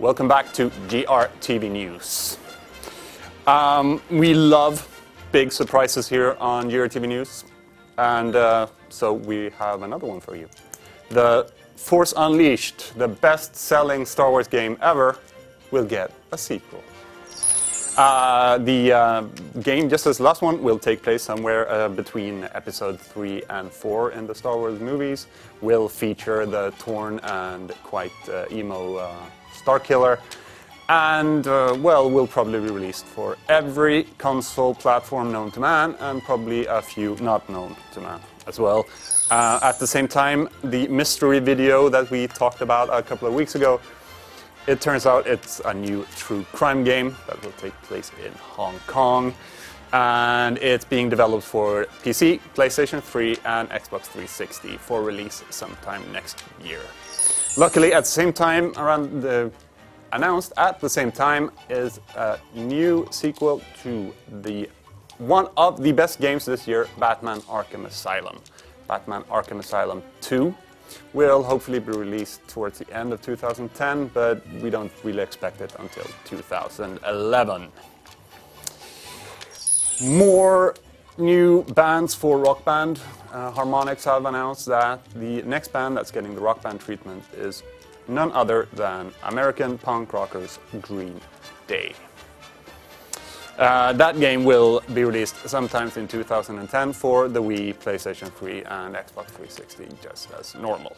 Welcome back to GRTV News. Um, we love big surprises here on GRTV News, and uh, so we have another one for you. The Force Unleashed, the best selling Star Wars game ever, will get a sequel. Uh, the uh, game, just as the last one, will take place somewhere uh, between episode 3 and 4 in the Star Wars movies. Will feature the torn and quite uh, emo uh, Starkiller. And, uh, well, will probably be released for every console platform known to man, and probably a few not known to man as well. at the same time, the mystery video that we talked about a couple of weeks ago it turns out it's a new true crime game that will take place in Hong Kong. And it's being developed for PC, PlayStation 3, and Xbox 360 for release sometime next year. Luckily, at the same time, around the announced at the same time is a new sequel to the one of the best games this year, Batman Arkham Asylum. Batman Arkham Asylum 2 will hopefully be released towards the end of 2010, but we don't really expect it until 2011. More new bands for Rock Band. Uh, Harmonix have announced that the next band that's getting the Rock Band treatment is none other than American punk rockers Green Day. Uh, that game will be released sometimes in 2010 for the Wii, PlayStation 3, and Xbox 360, just as normal.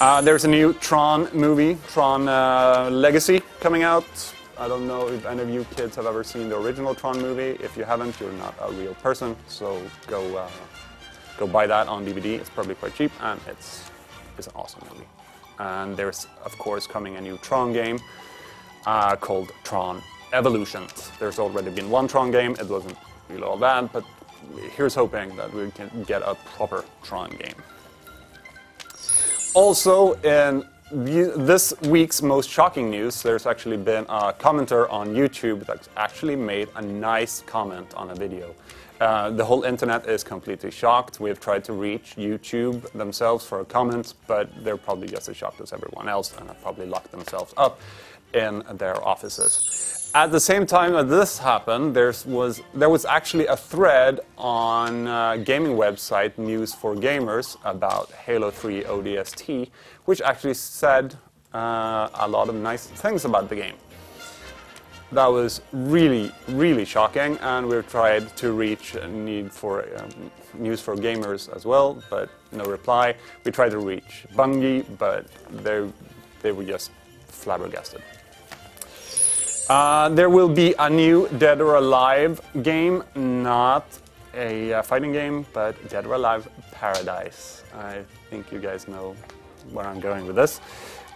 Uh, there's a new Tron movie, Tron uh, Legacy, coming out. I don't know if any of you kids have ever seen the original Tron movie. If you haven't, you're not a real person, so go uh, go buy that on DVD. It's probably quite cheap, and it's it's an awesome movie. And there's of course coming a new Tron game uh, called Tron Evolutions. There's already been one Tron game, it wasn't really all that, but here's hoping that we can get a proper Tron game. Also, in this week's most shocking news, there's actually been a commenter on YouTube that's actually made a nice comment on a video. Uh, the whole internet is completely shocked. We have tried to reach YouTube themselves for a comment, but they're probably just as shocked as everyone else and have probably locked themselves up in their offices. At the same time that this happened, there was, there was actually a thread on uh, gaming website News for Gamers about Halo 3 ODST, which actually said uh, a lot of nice things about the game. That was really, really shocking, and we've tried to reach Need for um, News for Gamers as well, but no reply. We tried to reach Bungie, but they, they were just flabbergasted. Uh, there will be a new Dead or Alive game, not a uh, fighting game, but Dead or Alive Paradise. I think you guys know where I'm going with this.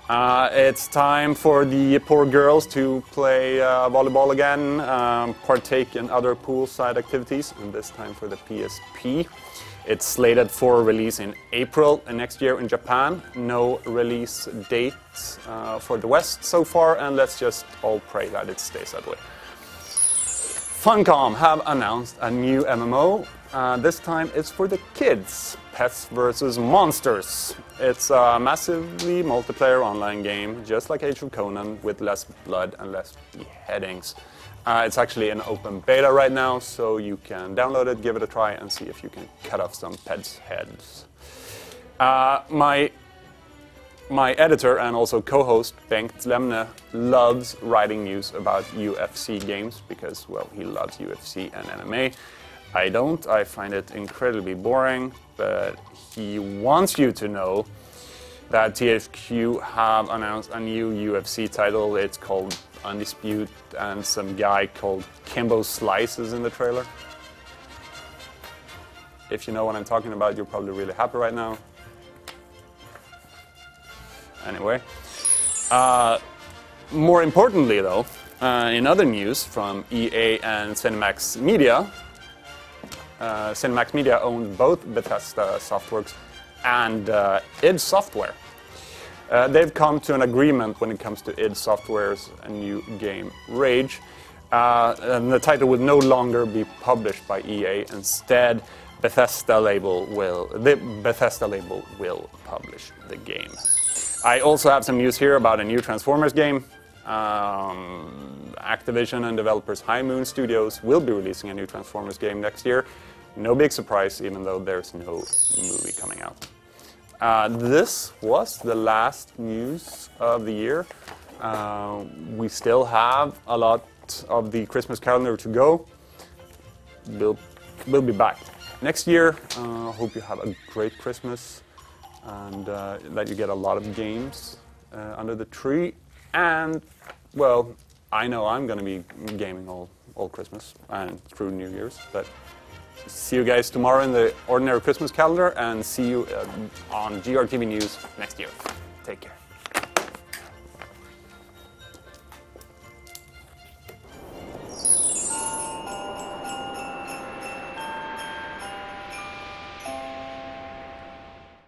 Uh, it's time for the poor girls to play uh, volleyball again, um, partake in other poolside activities, and this time for the PSP. It's slated for release in April next year in Japan. No release date uh, for the West so far, and let's just all pray that it stays that way. Funcom have announced a new MMO. Uh, this time it's for the kids Pets vs. Monsters. It's a massively multiplayer online game, just like Age of Conan, with less blood and less beheadings. Uh, it's actually in open beta right now, so you can download it, give it a try, and see if you can cut off some pets' heads. Uh, my my editor and also co-host Bengt Lemne loves writing news about UFC games because, well, he loves UFC and MMA. I don't. I find it incredibly boring, but he wants you to know that THQ have announced a new UFC title. It's called Undisputed, and some guy called Kimbo Slice's in the trailer. If you know what I'm talking about, you're probably really happy right now. Anyway. Uh, more importantly, though, uh, in other news from EA and ZeniMax Media, uh, ZeniMax Media owned both Bethesda Softworks and uh, id Software. Uh, they've come to an agreement when it comes to id Software's new game Rage. Uh, and the title will no longer be published by EA. Instead, Bethesda label will the Bethesda label will publish the game. I also have some news here about a new Transformers game. Um, Activision and developers High Moon Studios will be releasing a new Transformers game next year. No big surprise, even though there's no movie coming out. Uh, this was the last news of the year. Uh, we still have a lot of the Christmas calendar to go. We'll, we'll be back next year. Uh, hope you have a great Christmas and uh, that you get a lot of games uh, under the tree. And, well, I know I'm going to be gaming all, all Christmas and through New Year's. But see you guys tomorrow in the ordinary Christmas calendar and see you uh, on GRTV News next year. Take care.